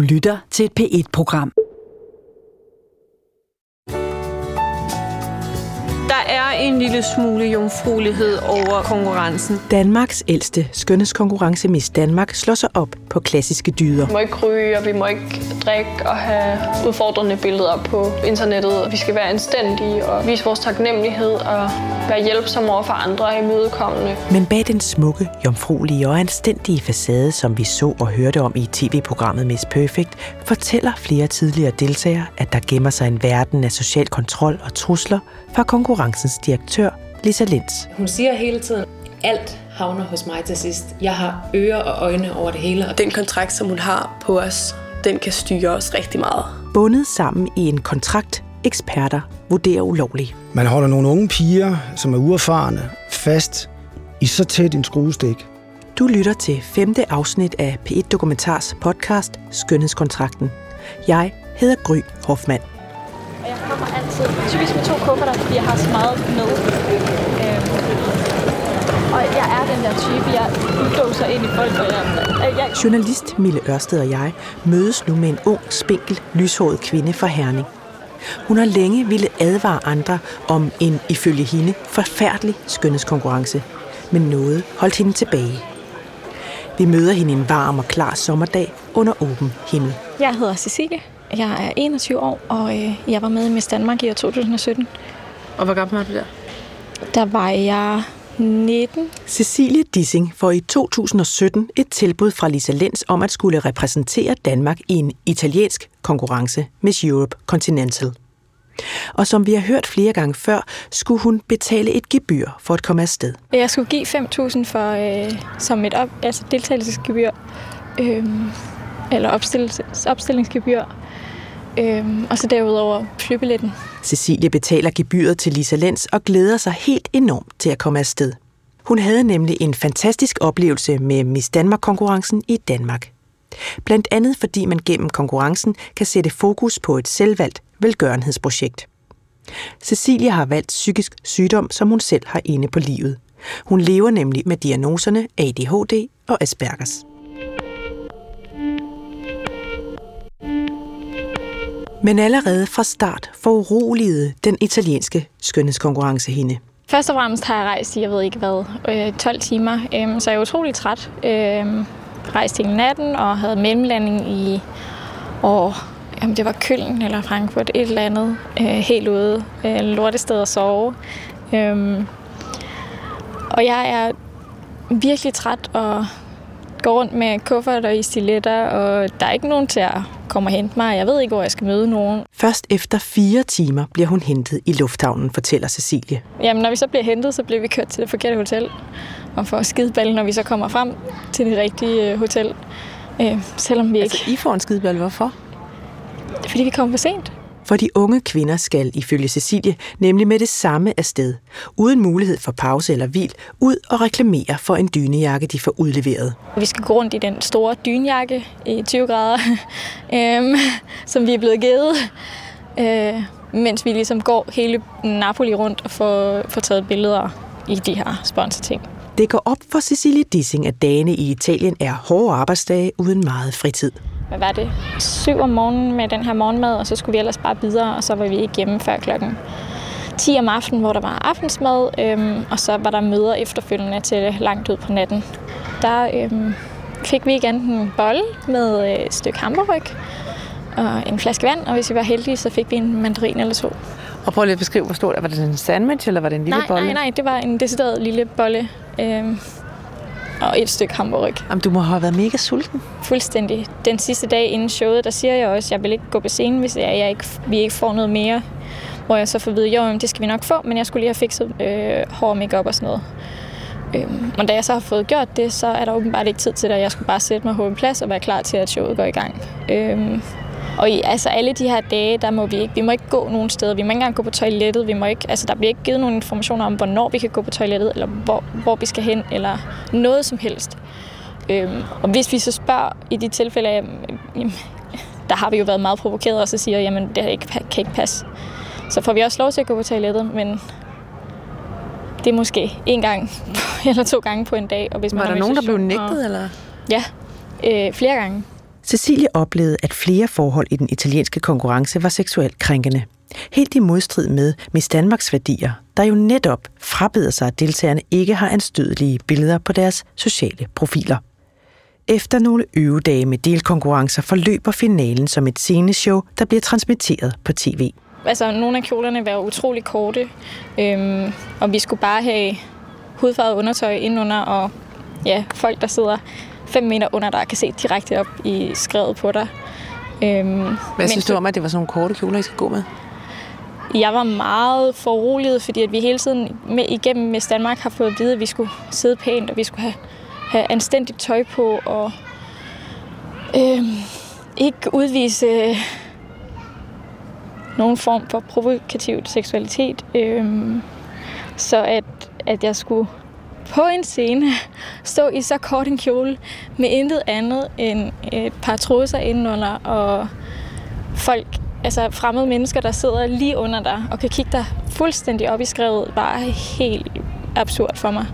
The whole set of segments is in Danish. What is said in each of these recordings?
Du lytter til et P1-program. Der er en lille smule jomfruelighed over konkurrencen. Danmarks ældste skønhedskonkurrence Miss Danmark slår sig op på klassiske dyder. Vi må ikke ryge, og vi må ikke drikke og have udfordrende billeder på internettet. Vi skal være anstændige og vise vores taknemmelighed og være hjælpsomme over for andre og imødekommende. Men bag den smukke, jomfruelige og anstændige facade, som vi så og hørte om i tv-programmet Miss Perfect, fortæller flere tidligere deltagere, at der gemmer sig en verden af social kontrol og trusler fra konkurrencens direktør, Lisa Lenz. Hun siger hele tiden, alt havner hos mig til sidst. Jeg har ører og øjne over det hele. Den kontrakt, som hun har på os, den kan styre os rigtig meget. Bundet sammen i en kontrakt, eksperter vurderer ulovlig. Man holder nogle unge piger, som er uerfarne, fast i så tæt en skruestik. Du lytter til femte afsnit af P1 Dokumentars podcast Skønhedskontrakten. Jeg hedder Gry Hoffmann. Og jeg kommer to kufferter, fordi jeg har så meget med. Øhm, og jeg er den der type, jeg dåser ind i folk, og jeg, jeg... Journalist Mille Ørsted og jeg mødes nu med en ung, spinkel, lyshåret kvinde fra Herning. Hun har længe ville advare andre om en, ifølge hende, forfærdelig skønhedskonkurrence. Men noget holdt hende tilbage. Vi møder hende en varm og klar sommerdag under åben himmel. Jeg hedder Cecilie. Jeg er 21 år, og øh, jeg var med i Miss Danmark i år 2017. Og hvor gammel var du der? Der var jeg 19. Cecilie Dissing får i 2017 et tilbud fra Lisa Lenz om at skulle repræsentere Danmark i en italiensk konkurrence, Miss Europe Continental. Og som vi har hørt flere gange før, skulle hun betale et gebyr for at komme afsted. Jeg skulle give 5.000 for øh, som et op, altså deltagelsesgebyr, øh, eller opstillingsgebyr, øh, og så derudover flybilletten. Cecilie betaler gebyret til Lisa Lenz og glæder sig helt enormt til at komme afsted. Hun havde nemlig en fantastisk oplevelse med Miss Danmark-konkurrencen i Danmark. Blandt andet fordi man gennem konkurrencen kan sætte fokus på et selvvalgt velgørenhedsprojekt. Cecilie har valgt psykisk sygdom, som hun selv har inde på livet. Hun lever nemlig med diagnoserne ADHD og Aspergers. Men allerede fra start foruroligede den italienske skønhedskonkurrence hende. Først og fremmest har jeg rejst i, jeg ved ikke hvad, øh, 12 timer, øh, så jeg er utrolig træt. Øh, rejst hele natten og havde mellemlanding i og jamen det var Køln eller Frankfurt, et eller andet, øh, helt ude, øh, lortested at sove. Øh, og jeg er virkelig træt og går rundt med kuffert og i stiletter, og der er ikke nogen til at komme og hente mig. Jeg ved ikke, hvor jeg skal møde nogen. Først efter fire timer bliver hun hentet i lufthavnen, fortæller Cecilie. Jamen, når vi så bliver hentet, så bliver vi kørt til det forkerte hotel. Og får skideballe, når vi så kommer frem til det rigtige øh, hotel. Øh, selvom vi Altså, ikke... I får en skideball. Hvorfor? Fordi vi kommer for sent. For de unge kvinder skal, ifølge Cecilie, nemlig med det samme afsted, uden mulighed for pause eller hvil, ud og reklamere for en dynejakke, de får udleveret. Vi skal gå rundt i den store dynjakke i 20 grader, øhm, som vi er blevet givet, øh, mens vi ligesom går hele Napoli rundt og får, får taget billeder i de her sponsorting. Det går op for Cecilie Dissing, at dagene i Italien er hårde arbejdsdage uden meget fritid. Hvad var det? Syv om morgenen med den her morgenmad, og så skulle vi ellers bare videre, og så var vi ikke hjemme før klokken 10 om aftenen, hvor der var aftensmad, øhm, og så var der møder efterfølgende til langt ud på natten. Der øhm, fik vi igen en bolle med øh, et stykke hamburg og en flaske vand, og hvis vi var heldige, så fik vi en mandarin eller to. Og prøv lige at beskrive, hvor stort Var det en sandwich, eller var det en lille nej, bolle? nej, nej, det var en decideret lille bolle øhm, og et stykke hamburg. Jamen, du må have været mega sulten. Fuldstændig. Den sidste dag inden showet, der siger jeg også, at jeg vil ikke gå på scenen, hvis jeg, jeg ikke, vi ikke får noget mere. Hvor jeg så får at vide, jo, det skal vi nok få, men jeg skulle lige have fikset øh, hår, makeup og sådan noget. Øhm, og da jeg så har fået gjort det, så er der åbenbart ikke tid til det, jeg skulle bare sætte mig på en plads og være klar til, at showet går i gang. Øhm, og i altså alle de her dage, der må vi ikke, vi må ikke gå nogen steder. Vi må ikke engang gå på toilettet. Vi må ikke, altså der bliver ikke givet nogen informationer om, hvornår vi kan gå på toilettet, eller hvor, hvor vi skal hen, eller noget som helst. Øhm, og hvis vi så spørger i de tilfælde, jamen, der har vi jo været meget provokeret, og så siger, jamen det ikke, kan ikke passe. Så får vi også lov til at gå på toilettet, men det er måske en gang eller to gange på en dag. Og hvis man Var har der nogen, der blev nægtet, eller? Ja, øh, flere gange. Cecilie oplevede, at flere forhold i den italienske konkurrence var seksuelt krænkende. Helt i modstrid med Miss Danmarks værdier, der jo netop frabeder sig, at deltagerne ikke har anstødelige billeder på deres sociale profiler. Efter nogle øvedage med delkonkurrencer forløber finalen som et sceneshow, der bliver transmitteret på tv. Altså, nogle af kjolerne var utrolig korte, øhm, og vi skulle bare have hudfarvet undertøj indenunder, og ja, folk, der sidder 5 meter under dig, kan se direkte op i skrevet på dig. Øhm, Hvad synes du om, at det var sådan nogle korte kjoler, I skal gå med? Jeg var meget foruroliget, fordi at vi hele tiden med, igennem Miss Danmark har fået at vide, at vi skulle sidde pænt, og vi skulle have, have anstændigt tøj på, og øhm, ikke udvise nogen form for provokativ seksualitet. Øhm, så at, at jeg skulle på en scene stå i så kort en kjole med intet andet end et par trusser indenunder og folk, altså fremmede mennesker, der sidder lige under dig og kan kigge dig fuldstændig op i skrevet, var helt absurd for mig.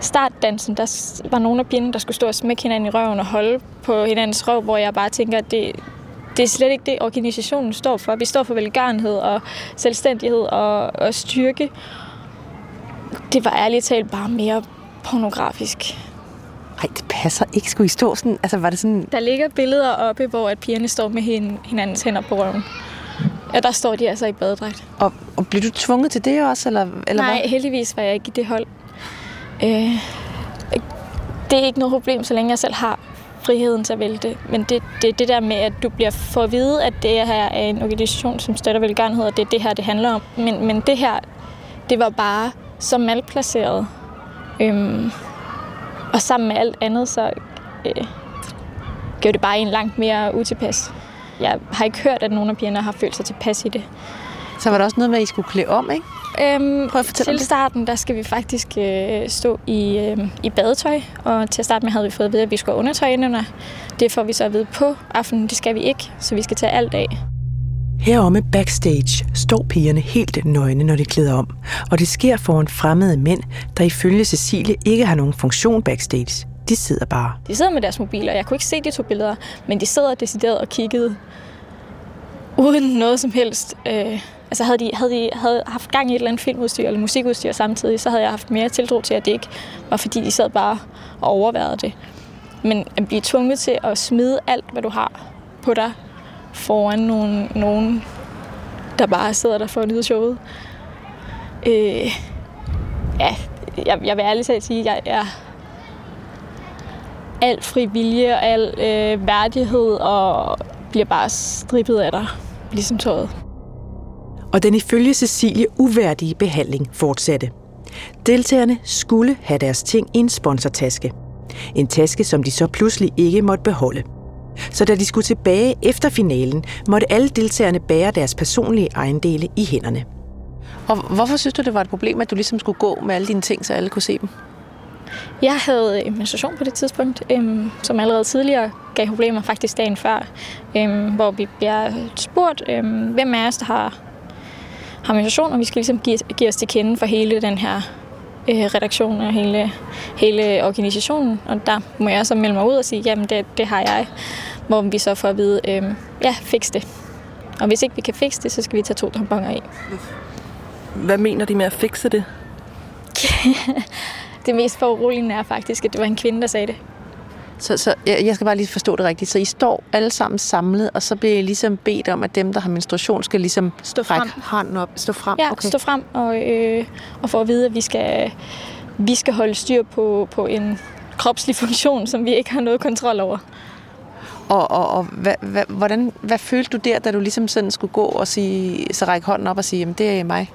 Startdansen, der var nogle af pigerne, der skulle stå og smække hinanden i røven og holde på hinandens røv, hvor jeg bare tænker, at det, det er slet ikke det, organisationen står for. Vi står for velgørenhed og selvstændighed og, og styrke det var ærligt talt bare mere pornografisk. Nej, det passer ikke. Skulle I stå sådan? Altså, var det sådan... Der ligger billeder oppe, hvor at pigerne står med hinandens hænder på røven. Ja, der står de altså i badedragt. Og, og blev du tvunget til det også, eller, eller Nej, hvad? heldigvis var jeg ikke i det hold. Øh, det er ikke noget problem, så længe jeg selv har friheden til at vælge det. Men det, det det der med, at du bliver for at vide, at det her er en organisation, som støtter velgørenhed, og det er det her, det handler om. Men, men det her, det var bare så malplaceret. Øhm, og sammen med alt andet, så øh, gør det bare en langt mere utilpas. Jeg har ikke hørt, at nogen af pigerne har følt sig tilpas i det. Så var der også noget med, at I skulle klæde om, ikke? Øhm, Prøv at fortælle til starten, der skal vi faktisk øh, stå i, øh, i badetøj, og til at starte med havde vi fået at vide, at vi skulle undertøj indenunder. Det får vi så at vide på aftenen, det skal vi ikke, så vi skal tage alt af. Heromme backstage står pigerne helt nøgne, når de klæder om, og det sker foran fremmede mænd, der ifølge Cecilie ikke har nogen funktion backstage. De sidder bare. De sidder med deres mobiler. Jeg kunne ikke se de to billeder, men de sidder decideret og kiggede uden noget som helst. Øh, altså havde de, havde de havde haft gang i et eller andet filmudstyr eller musikudstyr samtidig, så havde jeg haft mere tiltro til, at det ikke var fordi, de sad bare og overvejede det. Men at blive tvunget til at smide alt, hvad du har på dig, foran nogen, nogen der bare sidder der for at nyde showet. Øh, ja, jeg, jeg vil ærligt talt sige, at jeg er al fri vilje og al øh, værdighed og bliver bare strippet af dig, ligesom tøjet. Og den ifølge Cecilie uværdige behandling fortsatte. Deltagerne skulle have deres ting i en sponsortaske. En taske, som de så pludselig ikke måtte beholde. Så da de skulle tilbage efter finalen, måtte alle deltagerne bære deres personlige ejendele i hænderne. Og hvorfor synes du, det var et problem, at du ligesom skulle gå med alle dine ting, så alle kunne se dem? Jeg havde menstruation på det tidspunkt, øhm, som allerede tidligere gav problemer, faktisk dagen før, øhm, hvor vi bliver spurgt, øhm, hvem af os, der har, har menstruation, og vi skal ligesom give, give os til kende for hele den her øh, redaktion og hele, hele organisationen. Og der må jeg så melde mig ud og sige, jamen det, det har jeg. Hvor vi så får at vide, øh, ja, fix det. Og hvis ikke vi kan fikse det, så skal vi tage to tamponer i. Hvad mener de med at fikse det? det mest foruroligende er faktisk, at det var en kvinde, der sagde det. Så, så jeg skal bare lige forstå det rigtigt. Så I står alle sammen samlet, og så bliver I ligesom bedt om, at dem, der har menstruation, skal ligesom stå frem. hånden op. Stå frem? Ja, okay. stå frem og, øh, og få at vide, at vi skal, vi skal holde styr på, på en kropslig funktion, som vi ikke har noget kontrol over. Og, og, og hvad, hvad, hvordan, hvad følte du der, da du ligesom sådan skulle gå og sige, så række hånden op og sige, jamen det er mig?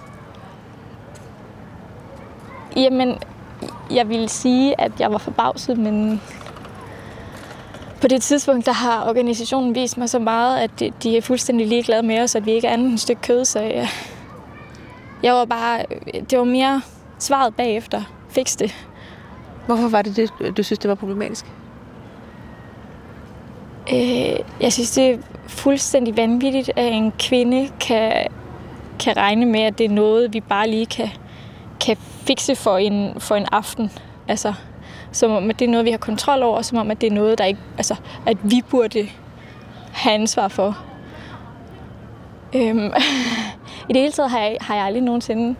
Jamen, jeg vil sige, at jeg var forbavset, men på det tidspunkt, der har organisationen vist mig så meget, at de er fuldstændig ligeglade med os, at vi ikke er andet end et stykke kød, så jeg, jeg var bare, det var mere svaret bagefter. Fix det. Hvorfor var det det, du synes, det var problematisk? Øh, jeg synes, det er fuldstændig vanvittigt, at en kvinde kan, kan regne med, at det er noget, vi bare lige kan, kan fikse for en, for en aften. Altså, som om, at det er noget, vi har kontrol over, som om, at det er noget, der ikke, altså, at vi burde have ansvar for. Øhm, I det hele taget har jeg, har jeg aldrig nogensinde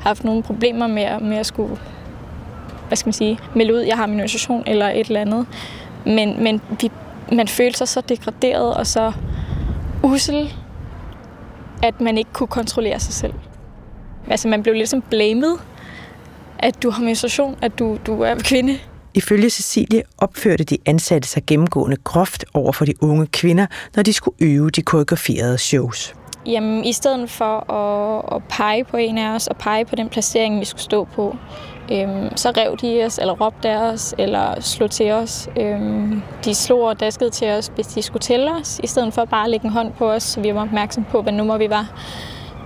haft nogle problemer med, med at skulle, hvad skal man sige, melde ud, jeg har min organisation eller et eller andet. Men, men vi, man følte sig så degraderet og så usel, at man ikke kunne kontrollere sig selv. Altså man blev ligesom blamet, at du har menstruation, at du, du er kvinde. Ifølge Cecilie opførte de ansatte sig gennemgående groft over for de unge kvinder, når de skulle øve de koreograferede shows. Jamen, i stedet for at, at pege på en af os, og pege på den placering, vi skulle stå på, øhm, så rev de os, eller råbte af os, eller slog til os. Øhm, de slog og daskede til os, hvis de skulle tælle os, i stedet for bare at lægge en hånd på os, så vi var opmærksom på, hvad nummer vi var.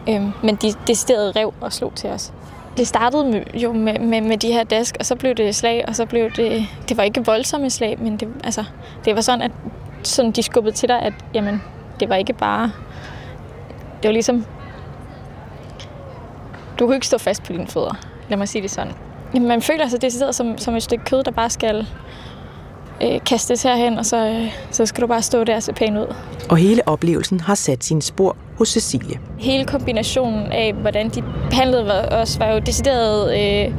Øhm, men de decideret rev og slog til os. Det startede med, jo med, med, med de her dask, og så blev det slag, og så blev det... Det var ikke voldsomme slag, men det, altså, det var sådan, at sådan, de skubbede til dig, at jamen, det var ikke bare... Det var ligesom... Du kunne ikke stå fast på dine fødder. Lad mig sige det sådan. Jamen, man føler sig decideret som, som et stykke kød, der bare skal øh, kastes herhen, og så, øh, så skal du bare stå der og se pæn ud. Og hele oplevelsen har sat sine spor hos Cecilie. Hele kombinationen af, hvordan de behandlede os, var jo decideret øh,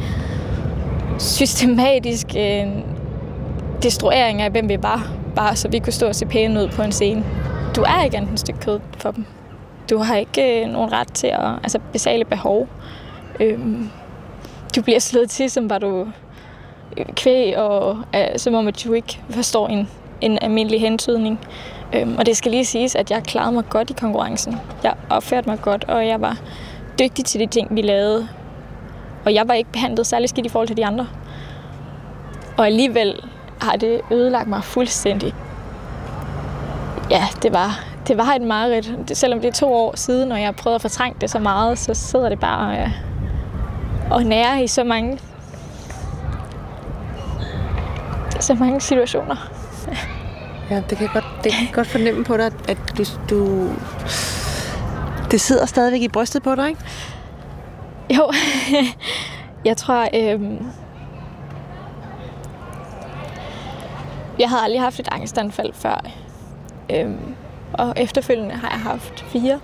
systematisk øh, destruering af, hvem vi var. Bare så vi kunne stå og se pæne ud på en scene. Du er ikke andet et stykke kød for dem. Du har ikke øh, nogen ret til at altså basale behov. Øh, du bliver slået til, som var du øh, kvæg, og øh, som om, at du ikke forstår en, en almindelig hentydning. Øhm, og det skal lige siges, at jeg klarede mig godt i konkurrencen. Jeg opførte mig godt, og jeg var dygtig til de ting, vi lavede. Og jeg var ikke behandlet særlig skidt i forhold til de andre. Og alligevel har det ødelagt mig fuldstændig. Ja, det var, det var et mareridt. Selvom det er to år siden, og jeg har prøvet at fortrænge det så meget, så sidder det bare øh, og nærer i så mange så mange situationer. Ja, det kan jeg godt, det kan jeg godt fornemme på dig, at du, du... Det sidder stadigvæk i brystet på dig, ikke? Jo, jeg tror... Øhm, jeg havde aldrig haft et angstanfald før. Øhm, og efterfølgende har jeg haft fire.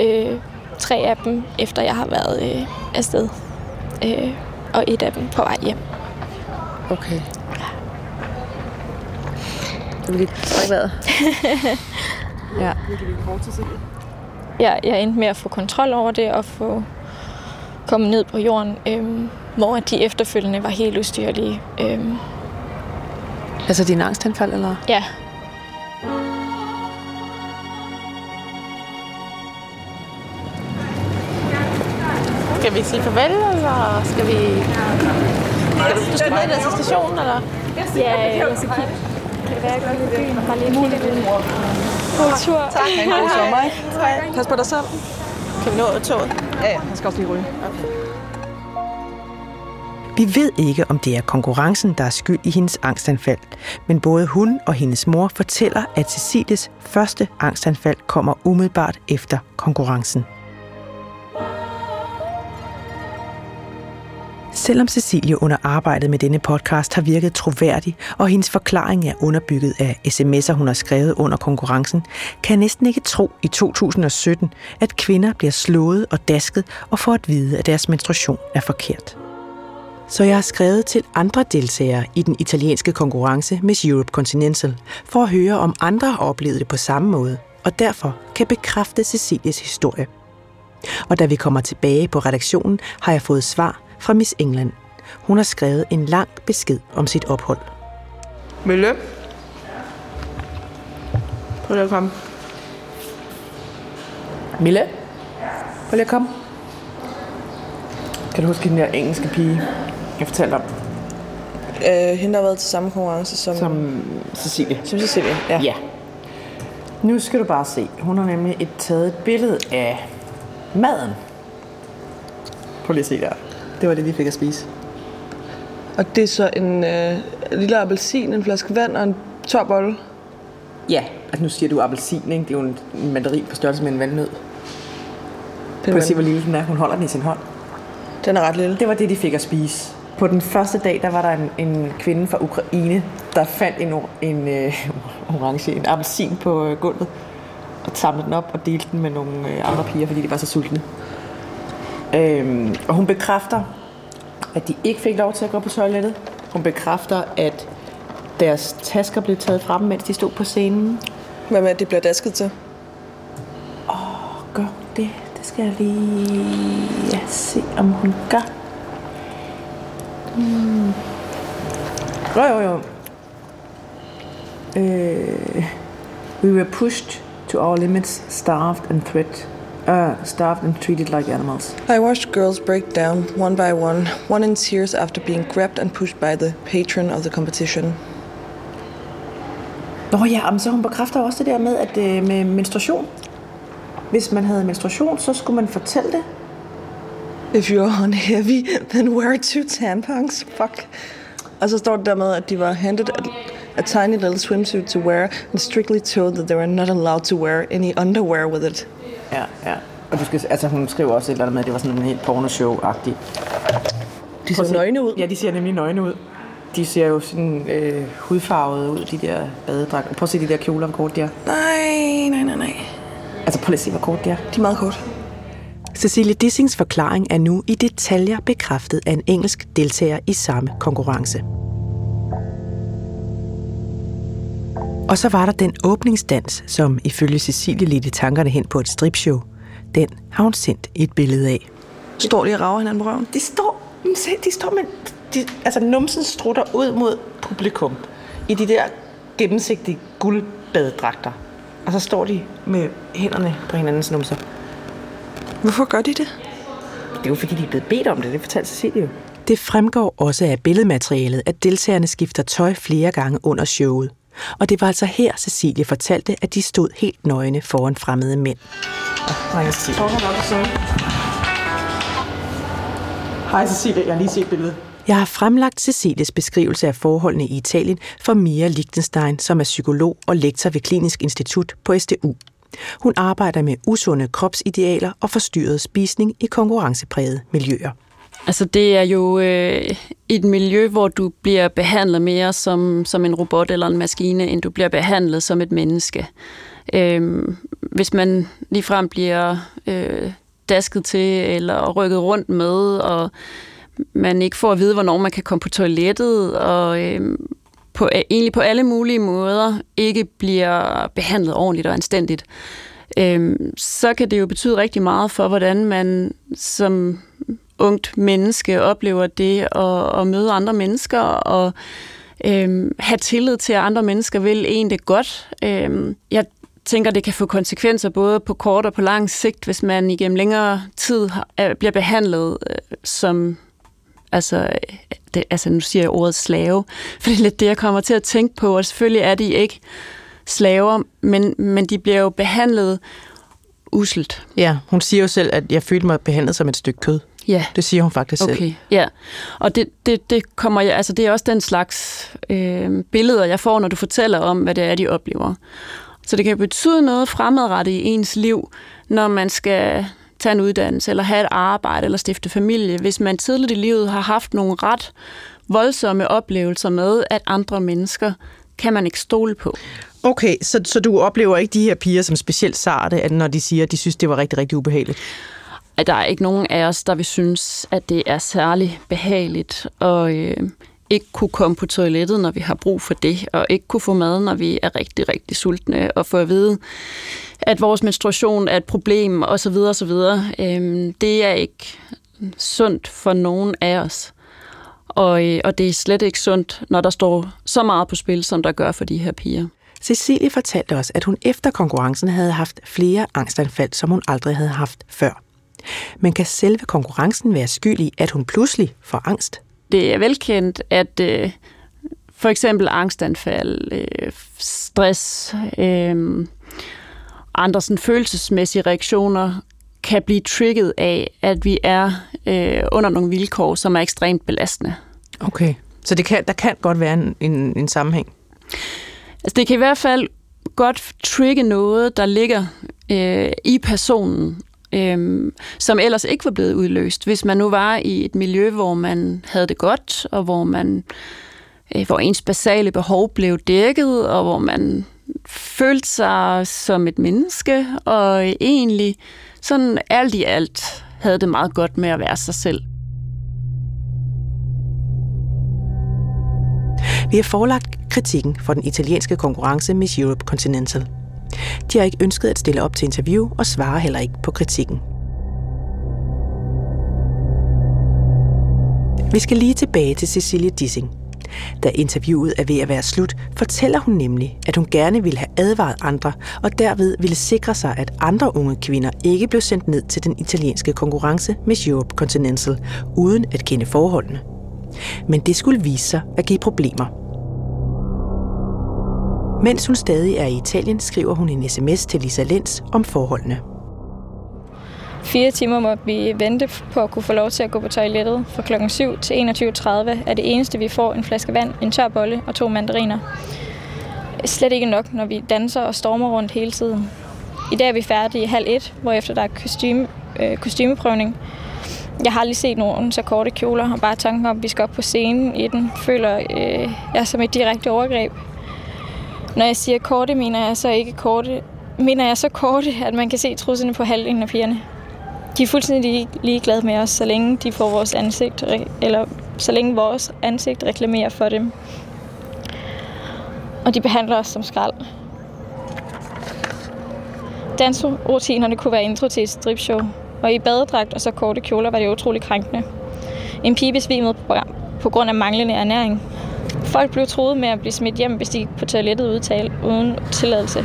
Øh, tre af dem, efter jeg har været øh, afsted. Øh, og et af dem på vej hjem. Okay. Du vil lige trække vejret. ja. Jeg, jeg endte med at få kontrol over det og få komme ned på jorden, øhm, hvor de efterfølgende var helt ustyrlige. Øhm, Altså din angstanfald, eller? ja, Skal vi sige farvel, eller skal vi... Skal du, du skal med i den til stationen, eller? ja jeg skal kigge. Kan det være, jeg går i byen? Bare lige kigge lidt. God tur. Tak. Ha' en god sommer, ikke? Pas på dig selv. Kan vi nå toget? Ja, ja, jeg skal også lige ryge. Okay. Vi ved ikke, om det er konkurrencen, der er skyld i hendes angstanfald, men både hun og hendes mor fortæller, at Cecilies første angstanfald kommer umiddelbart efter konkurrencen. Selvom Cecilie under arbejdet med denne podcast har virket troværdig, og hendes forklaring er underbygget af sms'er, hun har skrevet under konkurrencen, kan jeg næsten ikke tro i 2017, at kvinder bliver slået og dasket og får at vide, at deres menstruation er forkert. Så jeg har skrevet til andre deltagere i den italienske konkurrence Miss Europe Continental, for at høre om andre har oplevet det på samme måde, og derfor kan bekræfte Cecilies historie. Og da vi kommer tilbage på redaktionen, har jeg fået svar fra Miss England. Hun har skrevet en lang besked om sit ophold. Mølle. Prøv lige at komme. Mille. Prøv lige at komme. Kan du huske den der engelske pige, jeg fortalte om? Øh, hende, der har været til samme konkurrence som, som, Som Cecilie. som Cecilie. Ja. Ja. Nu skal du bare se. Hun har nemlig et, taget et billede af maden. Prøv lige at se der. Det var det, vi fik at spise. Og det er så en øh, lille appelsin, en flaske vand og en tør bolle. Ja, altså nu siger du appelsin, ikke? Det er jo en mandarin på størrelse med en valnød. Prøv at se, hvor lille den er. Hun holder den i sin hånd. Den er ret lille. Det var det, de fik at spise. på den første dag, der var der en, en kvinde fra Ukraine, der fandt en, en øh, orange, en appelsin på øh, gulvet, og samlede den op og delte den med nogle øh, andre piger, fordi de var så sultne. Øhm, og hun bekræfter, at de ikke fik lov til at gå på toilettet. Hun bekræfter, at deres tasker blev taget fra dem, mens de stod på scenen. Hvad med, at det bliver dasket til? Gør hun det? Det skal jeg lige ja, se, om hun gør. Hmm. Jo, jo, jo. Øh, we were pushed to our limits, starved and threat, uh, starved and treated like animals. I watched girls break down one by one, one in tears after being grabbed and pushed by the patron of the competition. Nå ja, men så hun bekræfter også det der med, at øh, med menstruation. Hvis man havde menstruation, så skulle man fortælle det. If you're on heavy, then wear two tampons. Fuck. Og så står det der med, at de var handed a, a tiny little swimsuit to wear and strictly told that they were not allowed to wear any underwear with it. Ja, ja. Og du skal, altså, hun skriver også et eller andet med, at det var sådan en helt pornoshow-agtigt. De så nøgne ud. Ja, de ser nemlig nøgne ud. De ser jo sådan øh, hudfarvede ud, de der badedragter. Prøv at se de der kjoler, hvor kort de er. Nej, nej, nej, nej. Altså prøv at se, hvor kort de er. De er meget kort. Cecilie Dissings forklaring er nu i detaljer bekræftet af en engelsk deltager i samme konkurrence. Og så var der den åbningsdans, som ifølge Cecilie ledte tankerne hen på et stripshow. Den har hun sendt et billede af. Står de og rager hinanden på røven? De står, men se, de står med, de, altså numsen strutter ud mod publikum i de der gennemsigtige guldbadedragter. Og så står de med hænderne på hinandens numser. Hvorfor gør de det? Det er jo fordi, de er blevet bedt om det, det fortalte Cecilie jo. Det fremgår også af billedmaterialet, at deltagerne skifter tøj flere gange under showet. Og det var altså her, Cecilie fortalte, at de stod helt nøgne foran fremmede mænd. Hej Cecilie. Hej Cecilie, jeg har lige set billedet. Jeg har fremlagt Cecilies beskrivelse af forholdene i Italien for Mia Lichtenstein, som er psykolog og lektor ved Klinisk Institut på SDU. Hun arbejder med usunde kropsidealer og forstyrret spisning i konkurrenceprægede miljøer. Altså det er jo øh, et miljø, hvor du bliver behandlet mere som, som en robot eller en maskine, end du bliver behandlet som et menneske. Øh, hvis man ligefrem bliver øh, dasket til eller rykket rundt med, og man ikke får at vide, hvornår man kan komme på toilettet, og øh, på, egentlig på alle mulige måder ikke bliver behandlet ordentligt og anstændigt, øh, så kan det jo betyde rigtig meget for, hvordan man som ungt menneske oplever det at, at møde andre mennesker og øh, have tillid til, at andre mennesker vil en det godt. Øh, jeg tænker, det kan få konsekvenser både på kort og på lang sigt, hvis man igennem længere tid har, bliver behandlet øh, som altså, det, altså nu siger jeg ordet slave, for det er lidt det, jeg kommer til at tænke på, og selvfølgelig er de ikke slaver, men, men de bliver jo behandlet uselt. Ja, hun siger jo selv, at jeg følte mig behandlet som et stykke kød. Ja. Det siger hun faktisk okay. selv. Ja, og det, det, det kommer jeg, altså det er også den slags øh, billeder, jeg får, når du fortæller om, hvad det er, de oplever. Så det kan betyde noget fremadrettet i ens liv, når man skal tage en uddannelse, eller have et arbejde, eller stifte familie, hvis man tidligt i livet har haft nogle ret voldsomme oplevelser med, at andre mennesker kan man ikke stole på. Okay, så, så du oplever ikke de her piger som specielt sarte, at når de siger, at de synes, det var rigtig, rigtig ubehageligt? At der er ikke nogen af os, der vil synes, at det er særlig behageligt at øh, ikke kunne komme på toilettet, når vi har brug for det, og ikke kunne få mad, når vi er rigtig, rigtig sultne, og få at vide, at vores menstruation er et problem, osv. osv. Øh, det er ikke sundt for nogen af os. Og, øh, og det er slet ikke sundt, når der står så meget på spil, som der gør for de her piger. Cecilie fortalte os, at hun efter konkurrencen havde haft flere angstanfald, som hun aldrig havde haft før. Men kan selve konkurrencen være skyld i, at hun pludselig får angst? Det er velkendt, at øh, for eksempel angstanfald, øh, stress, øh, andre sådan følelsesmæssige reaktioner kan blive trigget af, at vi er øh, under nogle vilkår, som er ekstremt belastende. Okay, så det kan, der kan godt være en, en, en sammenhæng? Altså det kan i hvert fald godt trigge noget, der ligger øh, i personen, øhm, som ellers ikke var blevet udløst. Hvis man nu var i et miljø, hvor man havde det godt, og hvor man øh, hvor ens basale behov blev dækket, og hvor man følte sig som et menneske, og egentlig sådan alt i alt havde det meget godt med at være sig selv. Vi har forelagt kritikken for den italienske konkurrence Miss Europe Continental. De har ikke ønsket at stille op til interview og svarer heller ikke på kritikken. Vi skal lige tilbage til Cecilie Dissing. Da interviewet er ved at være slut, fortæller hun nemlig, at hun gerne ville have advaret andre, og derved ville sikre sig, at andre unge kvinder ikke blev sendt ned til den italienske konkurrence Miss Europe Continental, uden at kende forholdene. Men det skulle vise sig at give problemer. Mens hun stadig er i Italien, skriver hun en sms til Lisa Lenz om forholdene. Fire timer må vi vente på at kunne få lov til at gå på toilettet. Fra klokken 7 til 21.30 er det eneste, vi får en flaske vand, en tør bolle og to mandariner. Slet ikke nok, når vi danser og stormer rundt hele tiden. I dag er vi færdige i halv et, efter der er kostyme, øh, kostymeprøvning. Jeg har lige set nogen så korte kjoler, og bare tanken om, at vi skal op på scenen i den, føler øh, jeg som et direkte overgreb. Når jeg siger korte, mener jeg så ikke korte, mener jeg så korte, at man kan se trusserne på halvdelen af pigerne. De er fuldstændig ligeglade med os, så længe de får vores ansigt, eller så længe vores ansigt reklamerer for dem. Og de behandler os som skrald. Dansrutinerne kunne være intro til et stripshow, og i badedragt og så korte kjoler var det utrolig krænkende. En pige besvimede på grund af manglende ernæring. Folk blev troet med at blive smidt hjem, hvis de gik på toilettet udtale, uden tilladelse.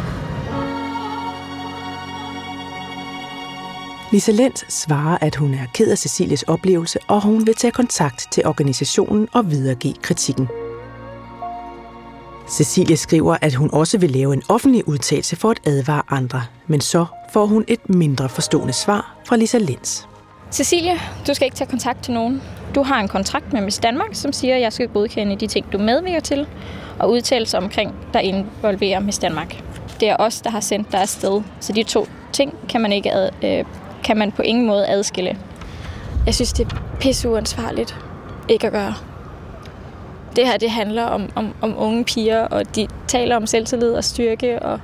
Lisa Lenz svarer, at hun er ked af Cecilies oplevelse, og hun vil tage kontakt til organisationen og videregive kritikken. Cecilie skriver, at hun også vil lave en offentlig udtalelse for at advare andre, men så får hun et mindre forstående svar fra Lisa Lenz. Cecilie, du skal ikke tage kontakt til nogen. Du har en kontrakt med Miss Danmark, som siger, at jeg skal godkende de ting, du medvirker til, og udtalelser omkring, der involverer Miss Danmark. Det er os, der har sendt dig afsted, så de to ting kan man ikke ad, øh, kan man på ingen måde adskille. Jeg synes, det er pisse uansvarligt ikke at gøre. Det her, det handler om, om, om unge piger, og de taler om selvtillid og styrke og,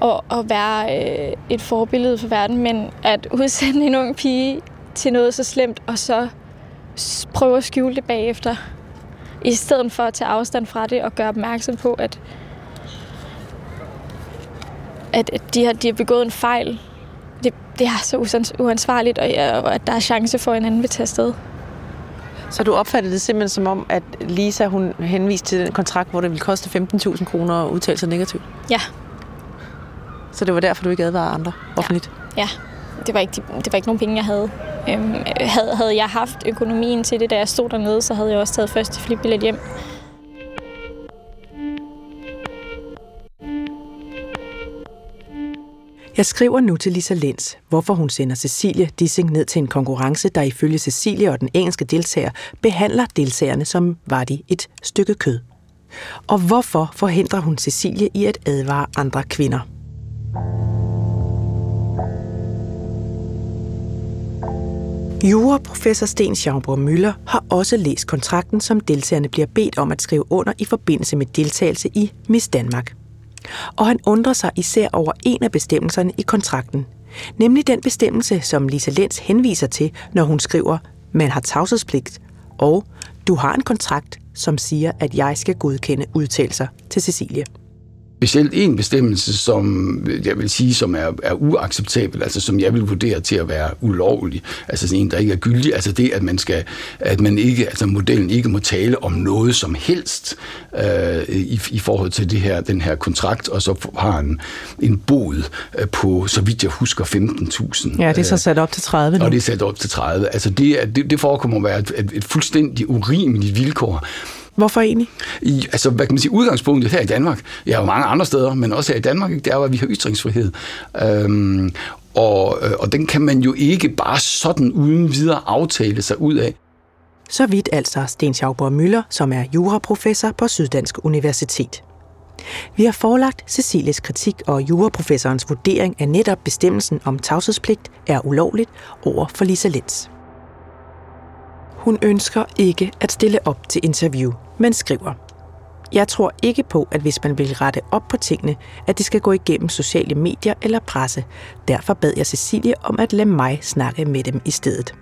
og, at være øh, et forbillede for verden, men at udsende en ung pige til noget så slemt, og så prøve at skjule det bagefter, i stedet for at tage afstand fra det og gøre opmærksom på, at, at de, har, de har begået en fejl, det, det er så uansvarligt, og, og at der er chance for, at en anden vil tage afsted. Så du opfattede det simpelthen som om, at Lisa hun henviste til den kontrakt, hvor det ville koste 15.000 kroner at udtale sig negativt? Ja. Så det var derfor, du ikke advarede andre offentligt? Ja, ja. Det, var ikke, det var ikke nogen penge, jeg havde. Øhm, havde. Havde jeg haft økonomien til det, da jeg stod dernede, så havde jeg også taget første flipbillet hjem. Jeg skriver nu til Lisa Lenz, hvorfor hun sender Cecilie Dissing ned til en konkurrence, der ifølge Cecilie og den engelske deltager behandler deltagerne som var de et stykke kød. Og hvorfor forhindrer hun Cecilie i at advare andre kvinder? Juraprofessor Sten Schaumburg Møller har også læst kontrakten, som deltagerne bliver bedt om at skrive under i forbindelse med deltagelse i Miss Danmark. Og han undrer sig især over en af bestemmelserne i kontrakten, nemlig den bestemmelse, som Lisa Lenz henviser til, når hun skriver, man har tavshedspligt, og du har en kontrakt, som siger, at jeg skal godkende udtalelser til Cecilie specielt en bestemmelse, som jeg vil sige, som er, er uacceptabel, altså som jeg vil vurdere til at være ulovlig, altså en, der ikke er gyldig, altså det, at man skal, at man ikke, altså modellen ikke må tale om noget som helst øh, i, i forhold til det her, den her kontrakt, og så har en, en bod øh, på, så vidt jeg husker, 15.000. Ja, det er så sat op til 30 nu. Og det er sat op til 30. Altså det, det, det forekommer at være et, et, et fuldstændig urimeligt vilkår. Hvorfor egentlig? I, altså, hvad kan man sige, udgangspunktet her i Danmark, ja, jo mange andre steder, men også her i Danmark, det er jo, at vi har ytringsfrihed. Øhm, og, øh, og den kan man jo ikke bare sådan uden videre aftale sig ud af. Så vidt altså Sten Schauborg Møller, som er juraprofessor på Syddansk Universitet. Vi har forelagt Cecilies kritik og juraprofessorens vurdering af netop bestemmelsen om tavshedspligt er ulovligt over for Lisa Lenz. Hun ønsker ikke at stille op til interview, men skriver – jeg tror ikke på, at hvis man vil rette op på tingene, at det skal gå igennem sociale medier eller presse. Derfor bad jeg Cecilie om at lade mig snakke med dem i stedet.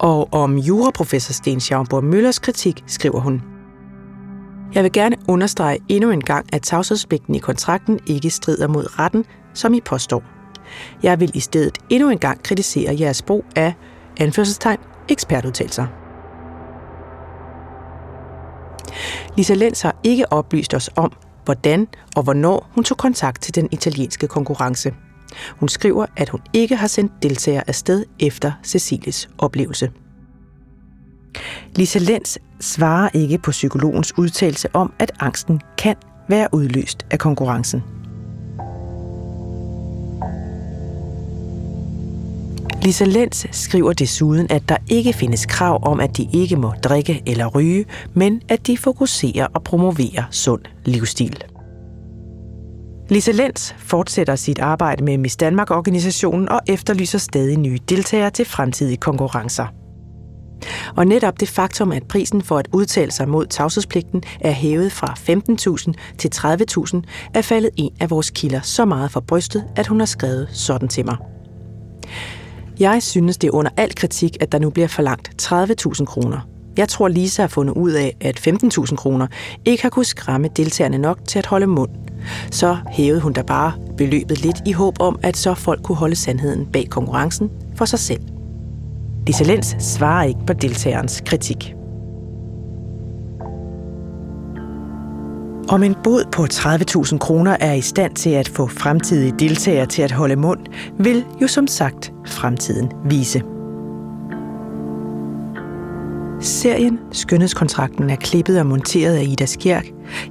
Og om juraprofessor Sten Schaumburg Møllers kritik skriver hun, Jeg vil gerne understrege endnu en gang, at tavshedspligten i kontrakten ikke strider mod retten, som I påstår. Jeg vil i stedet endnu en gang kritisere jeres brug af anførselstegn ekspertudtalelser. Lisa Lenz har ikke oplyst os om, hvordan og hvornår hun tog kontakt til den italienske konkurrence. Hun skriver, at hun ikke har sendt deltagere afsted efter Cecilies oplevelse. Lisa Lenz svarer ikke på psykologens udtalelse om, at angsten kan være udløst af konkurrencen. Lisa Lenz skriver desuden, at der ikke findes krav om, at de ikke må drikke eller ryge, men at de fokuserer og promoverer sund livsstil. Lisa Lenz fortsætter sit arbejde med Miss Danmark-organisationen og efterlyser stadig nye deltagere til fremtidige konkurrencer. Og netop det faktum, at prisen for at udtale sig mod tavshedspligten er hævet fra 15.000 til 30.000, er faldet en af vores kilder så meget for brystet, at hun har skrevet sådan til mig. Jeg synes, det er under al kritik, at der nu bliver forlangt 30.000 kroner. Jeg tror, Lisa har fundet ud af, at 15.000 kroner ikke har kunnet skræmme deltagerne nok til at holde mund. Så hævede hun da bare beløbet lidt i håb om, at så folk kunne holde sandheden bag konkurrencen for sig selv. Lisa Lenz svarer ikke på deltagerens kritik. Om en bod på 30.000 kroner er i stand til at få fremtidige deltagere til at holde mund, vil jo som sagt fremtiden vise. Serien Skønhedskontrakten er klippet og monteret af Ida Skjerk.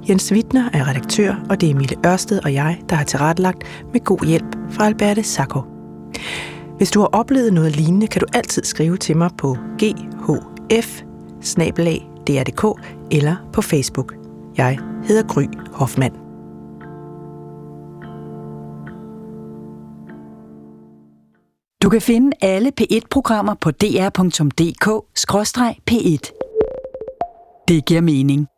Jens Wittner er redaktør, og det er Mille Ørsted og jeg, der har tilrettelagt med god hjælp fra Alberte Sacco. Hvis du har oplevet noget lignende, kan du altid skrive til mig på ghf eller på Facebook. Jeg hedder Gry Hoffmann. Du kan finde alle P1-programmer på dr.dk-p1. Det giver mening.